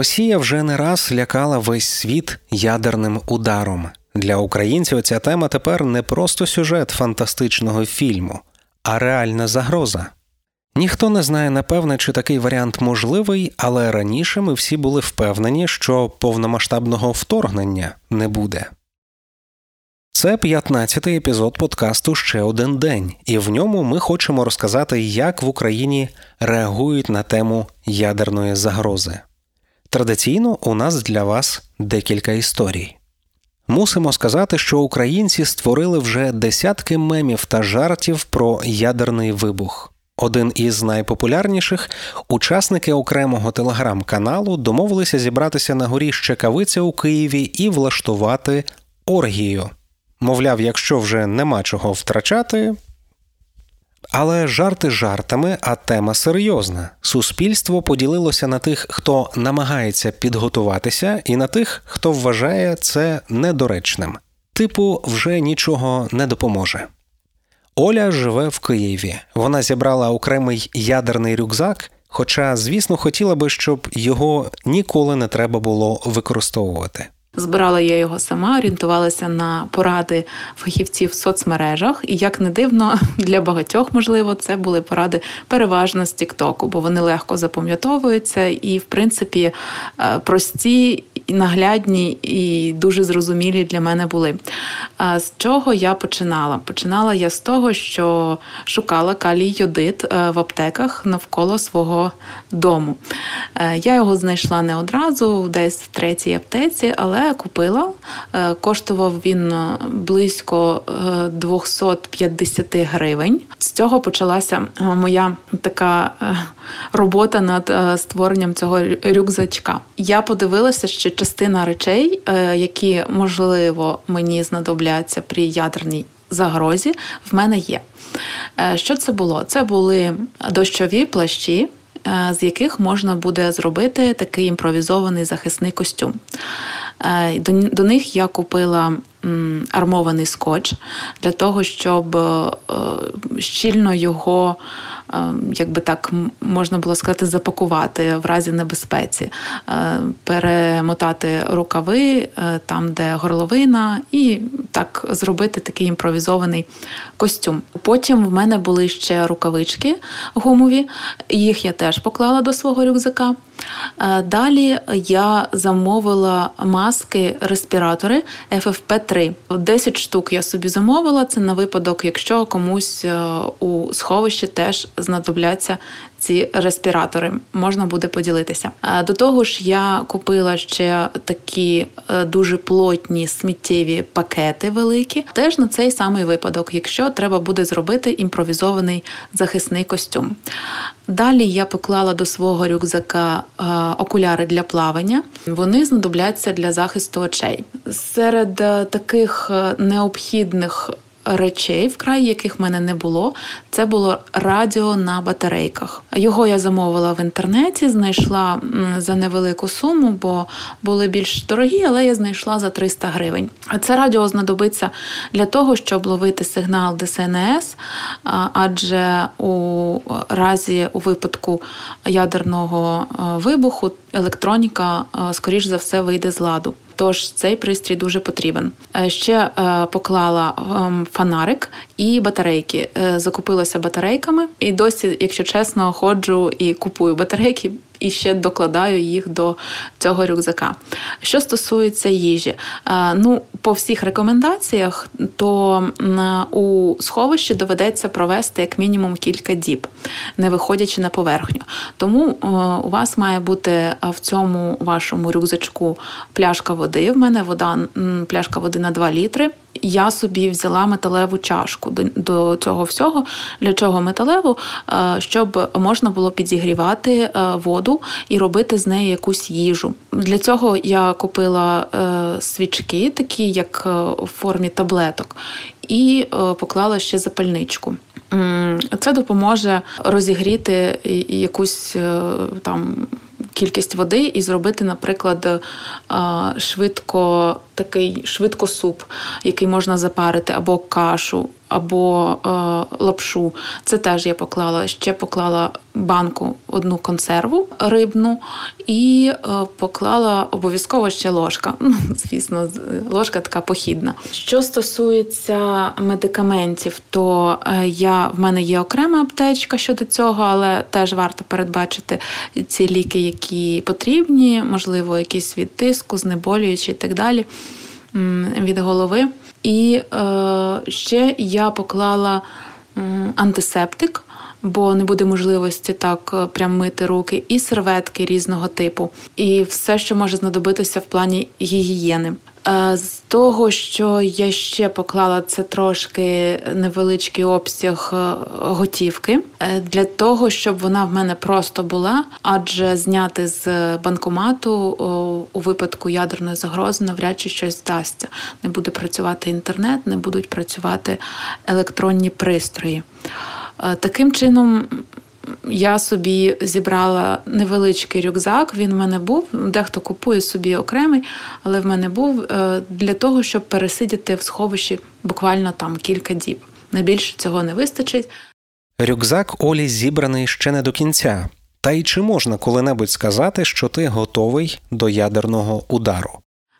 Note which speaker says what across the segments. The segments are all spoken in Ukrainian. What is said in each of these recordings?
Speaker 1: Росія вже не раз лякала весь світ ядерним ударом. Для українців ця тема тепер не просто сюжет фантастичного фільму, а реальна загроза. Ніхто не знає напевне, чи такий варіант можливий, але раніше ми всі були впевнені, що повномасштабного вторгнення не буде. Це 15-й епізод подкасту Ще один день, і в ньому ми хочемо розказати, як в Україні реагують на тему ядерної загрози. Традиційно у нас для вас декілька історій. Мусимо сказати, що українці створили вже десятки мемів та жартів про ядерний вибух. Один із найпопулярніших учасники окремого телеграм-каналу домовилися зібратися на горі Щекавиця у Києві і влаштувати оргію. Мовляв, якщо вже нема чого втрачати. Але жарти жартами, а тема серйозна. Суспільство поділилося на тих, хто намагається підготуватися, і на тих, хто вважає це недоречним. Типу, вже нічого не допоможе. Оля живе в Києві. Вона зібрала окремий ядерний рюкзак, хоча, звісно, хотіла би, щоб його ніколи не треба було використовувати.
Speaker 2: Збирала я його сама, орієнтувалася на поради фахівців в соцмережах, і як не дивно, для багатьох можливо це були поради переважно з Тіктоку, бо вони легко запам'ятовуються і, в принципі, е, наглядні і дуже зрозумілі для мене були. З чого я починала? Починала я з того, що шукала калій йодит е, в аптеках навколо свого дому. Е, я його знайшла не одразу, десь в третій аптеці, але купила. Е, коштував він близько 250 е, гривень. З цього почалася моя така робота над створенням цього рюкзачка. Я подивилася, що частина речей, які можливо мені знадобляться при ядерній загрозі, в мене є. Що це було? Це були дощові плащі. З яких можна буде зробити такий імпровізований захисний костюм. Е, до, них я купила армований скотч для того, щоб е, щільно його Ем, як би так можна було сказати, запакувати в разі небезпеці, е, перемотати рукави е, там, де горловина, і так зробити такий імпровізований костюм. Потім в мене були ще рукавички гумові, їх я теж поклала до свого рюкзака. Е, далі я замовила маски, респіратори FFP3. 10 штук я собі замовила. Це на випадок, якщо комусь у сховищі теж знадобляться ці респіратори. Можна буде поділитися. До того ж, я купила ще такі е, дуже плотні сміттєві пакети великі, теж на цей самий випадок, якщо треба буде зробити імпровізований захисний костюм. Далі я поклала до свого рюкзака е, окуляри для плавання. Вони знадобляться для захисту очей. Серед е, таких необхідних речей, вкрай яких в мене не було. Це було радіо на батарейках. Його я замовила в інтернеті, знайшла за невелику суму, бо були більш дорогі, але я знайшла за 300 гривень. А це радіо знадобиться для того, щоб ловити сигнал ДСНС, адже у разі у випадку ядерного вибуху електроніка, скоріш за все, вийде з ладу. Тож цей пристрій дуже потрібен. Е, ще е, поклала ем, фонарик і батарейки. Е, закупилася батарейками, і досі, якщо чесно, ходжу і купую батарейки і ще докладаю їх до цього рюкзака. Що стосується їжі, ну по всіх рекомендаціях, то у сховищі доведеться провести як мінімум кілька діб, не виходячи на поверхню. Тому у вас має бути в цьому вашому рюкзачку пляшка води. В мене вода пляшка води на 2 літри. Я собі взяла металеву чашку до цього всього. Для чого металеву? Е, щоб можна було підігрівати е, воду і робити з неї якусь їжу. Для цього я купила е, свічки, такі як в формі таблеток, і поклала ще запальничку. Це допоможе розігріти якусь там кількість води і зробити, наприклад, е, швидко такий швидко суп, який можна запарити, або кашу. Або е, лапшу. Це теж я поклала. Ще поклала банку одну консерву рибну і е, поклала обов'язково ще ложка. Ну, Звісно, ложка така похідна. Що стосується медикаментів, то е, я в мене є окрема аптечка щодо цього, але теж варто передбачити ці ліки, які потрібні, можливо, якісь від тиску, знеболюючі і так далі від голови. І е, ще я поклала антисептик, бо не буде можливості так е, прям мити руки, і серветки різного типу, і все, що може знадобитися в плані гігієни. Е, з того, що я ще поклала, це трошки невеличкий обсяг е, готівки е, для того, щоб вона в мене просто була, адже зняти з банкомату у випадку ядерної загрози навряд чи щось здасться. Не буде працювати інтернет, не будуть працювати електронні пристрої. Таким чином я собі зібрала невеличкий рюкзак. Він в мене був. Дехто купує собі окремий, але в мене був е, для того, щоб пересидіти в сховищі буквально там кілька діб. Найбільше цього не вистачить.
Speaker 1: Рюкзак Олі зібраний ще не до кінця. Та й чи можна коли-небудь сказати, що ти готовий до ядерного удару?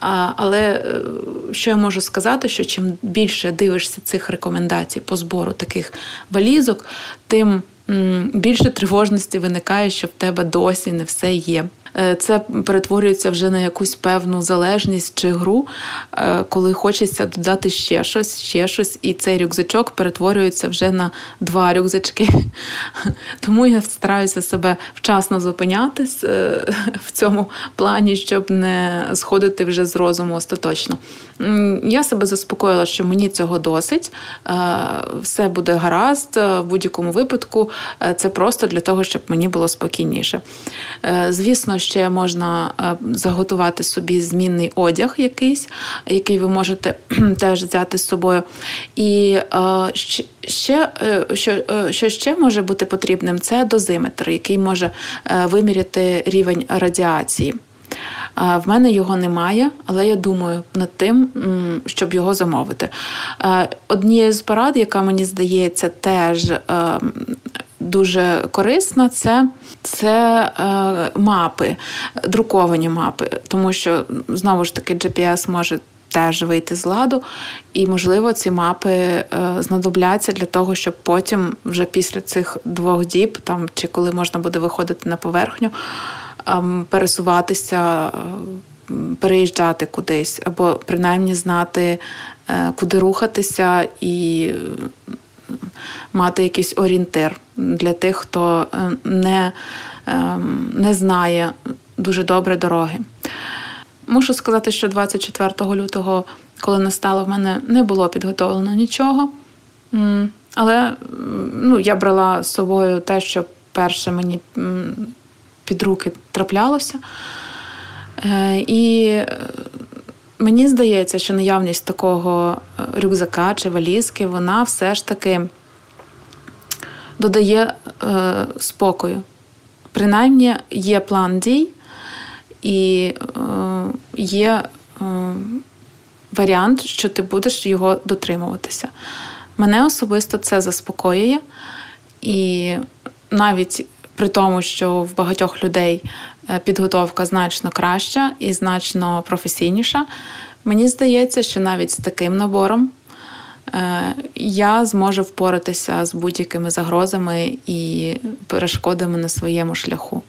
Speaker 2: А, Але е, що я можу сказати, що чим більше дивишся цих рекомендацій по збору таких валізок, тим більше тривожності виникає, що в тебе досі не все є. Е, це перетворюється вже на якусь певну залежність чи гру, е, коли хочеться додати ще щось, ще щось, і цей рюкзачок перетворюється вже на два рюкзачки. Тому я стараюся себе вчасно зупинятись е, в цьому плані, щоб не сходити вже з розуму остаточно. Я себе заспокоїла, що мені цього досить, все буде гаразд в будь-якому випадку. Це просто для того, щоб мені було спокійніше. Звісно, ще можна е, заготувати собі змінний одяг якийсь, який ви можете теж взяти з собою. І е, ще, е, що що ще може бути потрібним, це дозиметр, який може виміряти рівень радіації. В мене його немає, але я думаю над тим, щоб його замовити. Однією з порад, яка мені здається, теж дуже корисна, це це е, мапи, друковані мапи, тому що знову ж таки GPS може. Теж вийти з ладу, і, можливо, ці мапи е, знадобляться для того, щоб потім, вже після цих двох діб, там чи коли можна буде виходити на поверхню, е, пересуватися, е, переїжджати кудись, або принаймні знати, е, куди рухатися, і мати якийсь орієнтир для тих, хто е, не, е, не знає дуже добре дороги. Мушу сказати, що 24 лютого, коли настало, в мене не було підготовлено нічого. Але ну, я брала з собою те, що перше мені під руки траплялося. Е, і мені здається, що наявність такого рюкзака чи валізки, вона все ж таки додає е, спокою. Принаймні є план дій і е, є е, варіант, що ти будеш його дотримуватися. Мене особисто це заспокоює, і навіть при тому, що в багатьох людей е, підготовка значно краща і значно професійніша, мені здається, що навіть з таким набором. Е, я зможу впоратися з будь-якими загрозами і перешкодами на своєму шляху.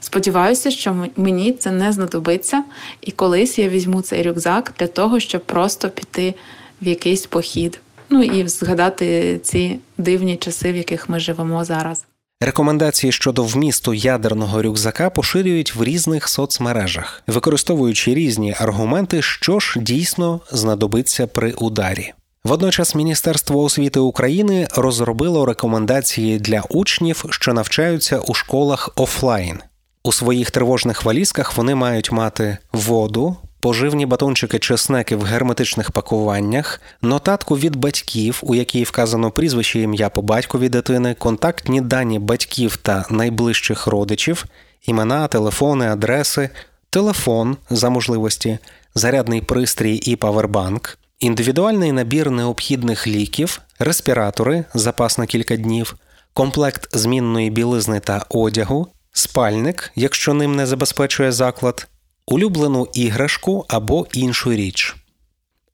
Speaker 2: Сподіваюся, що мені це не знадобиться, і колись я візьму цей рюкзак для того, щоб просто піти в якийсь похід. Ну і згадати ці дивні часи, в яких ми живемо зараз.
Speaker 1: Рекомендації щодо вмісту ядерного рюкзака поширюють в різних соцмережах, використовуючи різні аргументи, що ж дійсно знадобиться при ударі. Водночас Міністерство освіти України розробило рекомендації для учнів, що навчаються у школах офлайн. У своїх тривожних валізках вони мають мати воду, поживні батончики чи снеки в герметичних пакуваннях, нотатку від батьків, у якій вказано прізвище ім'я по батькові дитини, контактні дані батьків та найближчих родичів, імена, телефони, адреси, телефон за можливості, зарядний пристрій і павербанк індивідуальний набір необхідних ліків, респіратори, запас на кілька днів, комплект змінної білизни та одягу, спальник, якщо ним не забезпечує заклад, улюблену іграшку або іншу річ.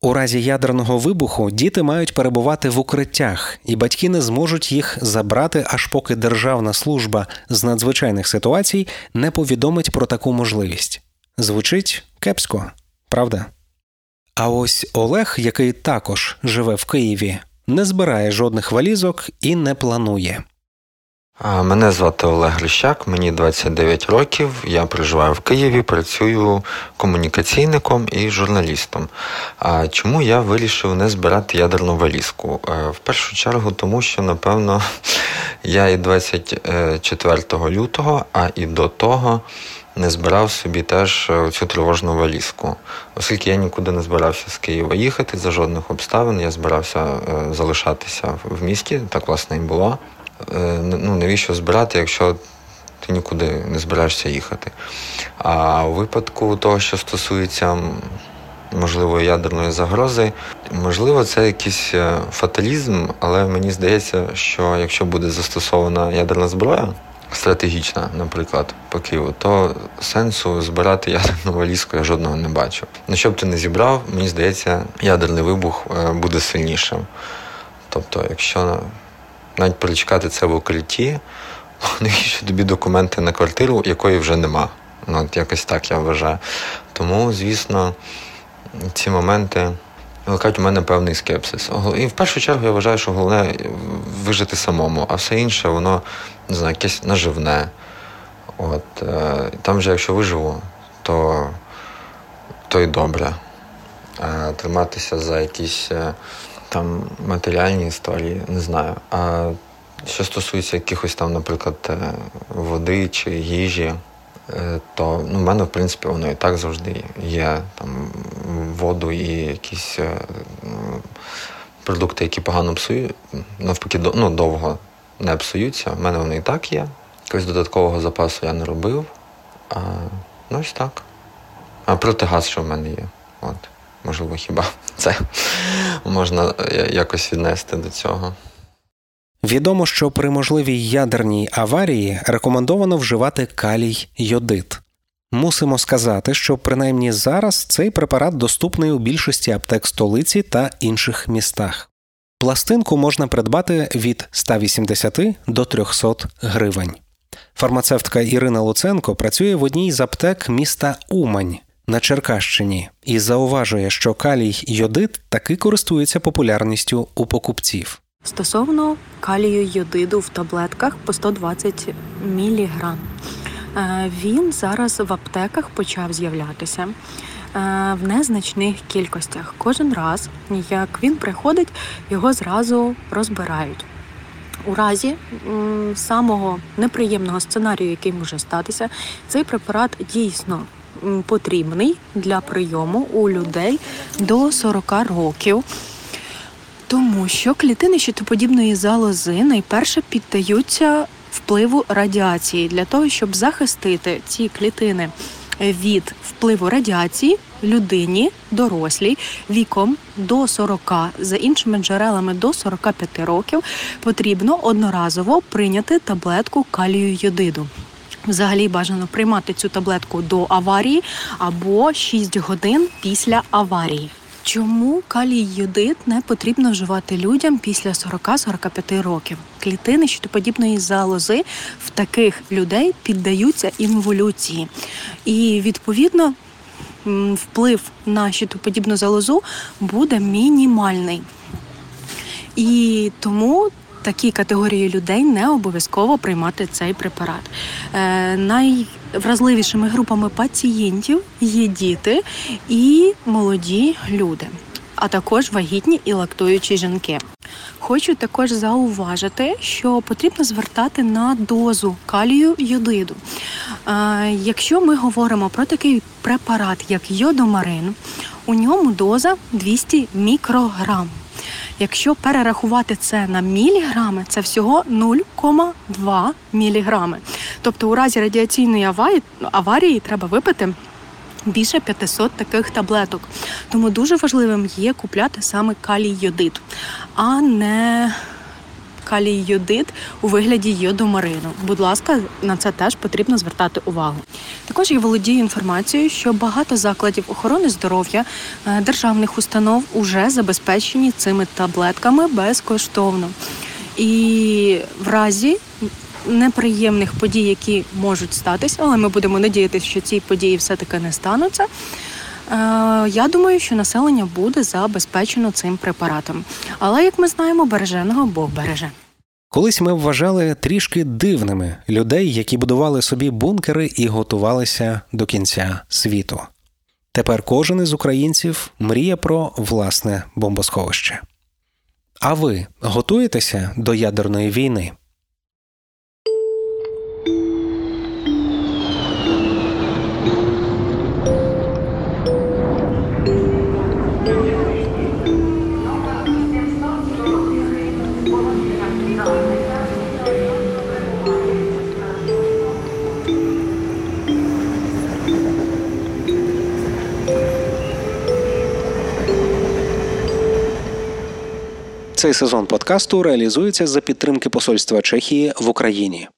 Speaker 1: У разі ядерного вибуху діти мають перебувати в укриттях, і батьки не зможуть їх забрати, аж поки Державна служба з надзвичайних ситуацій не повідомить про таку можливість. Звучить кепсько, правда? А ось Олег, який також живе в Києві, не збирає жодних валізок і не планує.
Speaker 3: Мене звати Олег Грищак, мені 29 років. Я проживаю в Києві, працюю комунікаційником і журналістом. А чому я вирішив не збирати ядерну валізку? Е, в першу чергу, тому що, напевно, я і 24 лютого, а і до того не збирав собі теж е, цю тривожну валізку. Оскільки я нікуди не збирався з Києва їхати за жодних обставин, я збирався е, залишатися в місті, так власне і було. Е, ну, навіщо збирати, якщо ти нікуди не збираєшся їхати. А у випадку того, що стосується можливої ядерної загрози, можливо, це якийсь фаталізм, але мені здається, що якщо буде застосована ядерна зброя, стратегічна, наприклад, по Києву, то сенсу збирати ядерну валізку я жодного не бачу. Ну, що б ти не зібрав, мені здається, ядерний вибух е, буде сильнішим. Тобто, якщо навіть перечекати це в укритті, навіщо тобі документи на квартиру, якої вже нема. Ну, от Якось так я вважаю. Тому, звісно, ці моменти викликають у мене певний скепсис. І в першу чергу я вважаю, що головне вижити самому, а все інше, воно не знаю, якесь наживне. От, е, Там же, якщо виживу, то то й добре. А Триматися за якісь. Е, там матеріальні історії, не знаю. А що стосується якихось там, наприклад, е, води чи їжі, е, то ну, в мене, в принципі, воно і так завжди є там воду і якісь е, продукти, які погано псують, навпаки, ну, довго не псуються. В мене вони і так є. Якогось додаткового запасу я не робив. А, Ну, ось так. А протигаз, що в мене є. От. Можливо, хіба це можна е, якось віднести до цього.
Speaker 1: Відомо, що при можливій ядерній аварії рекомендовано вживати калій йодит. Мусимо сказати, що принаймні зараз цей препарат доступний у більшості аптек столиці та інших містах. Пластинку можна придбати від 180 до 300 гривень. Фармацевтка Ірина Луценко працює в одній з аптек міста Умань на Черкащині і зауважує, що калій йодит таки користується популярністю у покупців.
Speaker 4: Стосовно калію йодиду в таблетках по 120 мг. Е, він зараз в аптеках почав з'являтися е, в незначних кількостях. Кожен раз, як він приходить, його зразу розбирають. У разі самого неприємного сценарію, який може статися, цей препарат дійсно потрібний для прийому у людей до 40 років. Тому що клітини щитоподібної залози найперше піддаються впливу радіації для того, щоб захистити ці клітини від впливу радіації людині, дорослій віком до 40, за іншими джерелами до 45 років, потрібно одноразово прийняти таблетку калію йодиду. Взагалі бажано приймати цю таблетку до аварії або 6 годин після аварії. Чому калій йодид не потрібно вживати людям після 40-45 років? Клітини щитоподібної залози в таких людей піддаються інволюції, і відповідно вплив на щитоподібну залозу буде мінімальний. І тому такій категорії людей не обов'язково приймати цей препарат. Е, найвразливішими групами пацієнтів є діти і молоді люди, а також вагітні і лактуючі жінки. Хочу також зауважити, що потрібно звертати на дозу калію йодиду. Е, якщо ми говоримо про такий препарат, як йодомарин, у ньому доза 200 мікрограм. Якщо перерахувати це на міліграми, це всього 0,2 міліграми. Тобто у разі радіаційної аварії, аварії треба випити більше 500 таких таблеток. Тому дуже важливим є купляти саме калій йодит, а не калій йодит у вигляді йодомарину. Будь ласка, на це теж потрібно звертати увагу. Також я володію інформацією, що багато закладів охорони здоров'я е, державних установ уже забезпечені цими таблетками безкоштовно. І в разі неприємних подій, які можуть статися, але ми будемо надіятися, що ці події все-таки не стануться. Е, я думаю, що населення буде забезпечено цим препаратом. Але як ми знаємо, береженого Бог береже.
Speaker 1: Колись ми вважали трішки дивними людей, які будували собі бункери і готувалися до кінця світу. Тепер кожен із українців мріє про власне бомбосховище. А ви готуєтеся до ядерної війни? Цей сезон подкасту реалізується за підтримки Посольства Чехії в Україні.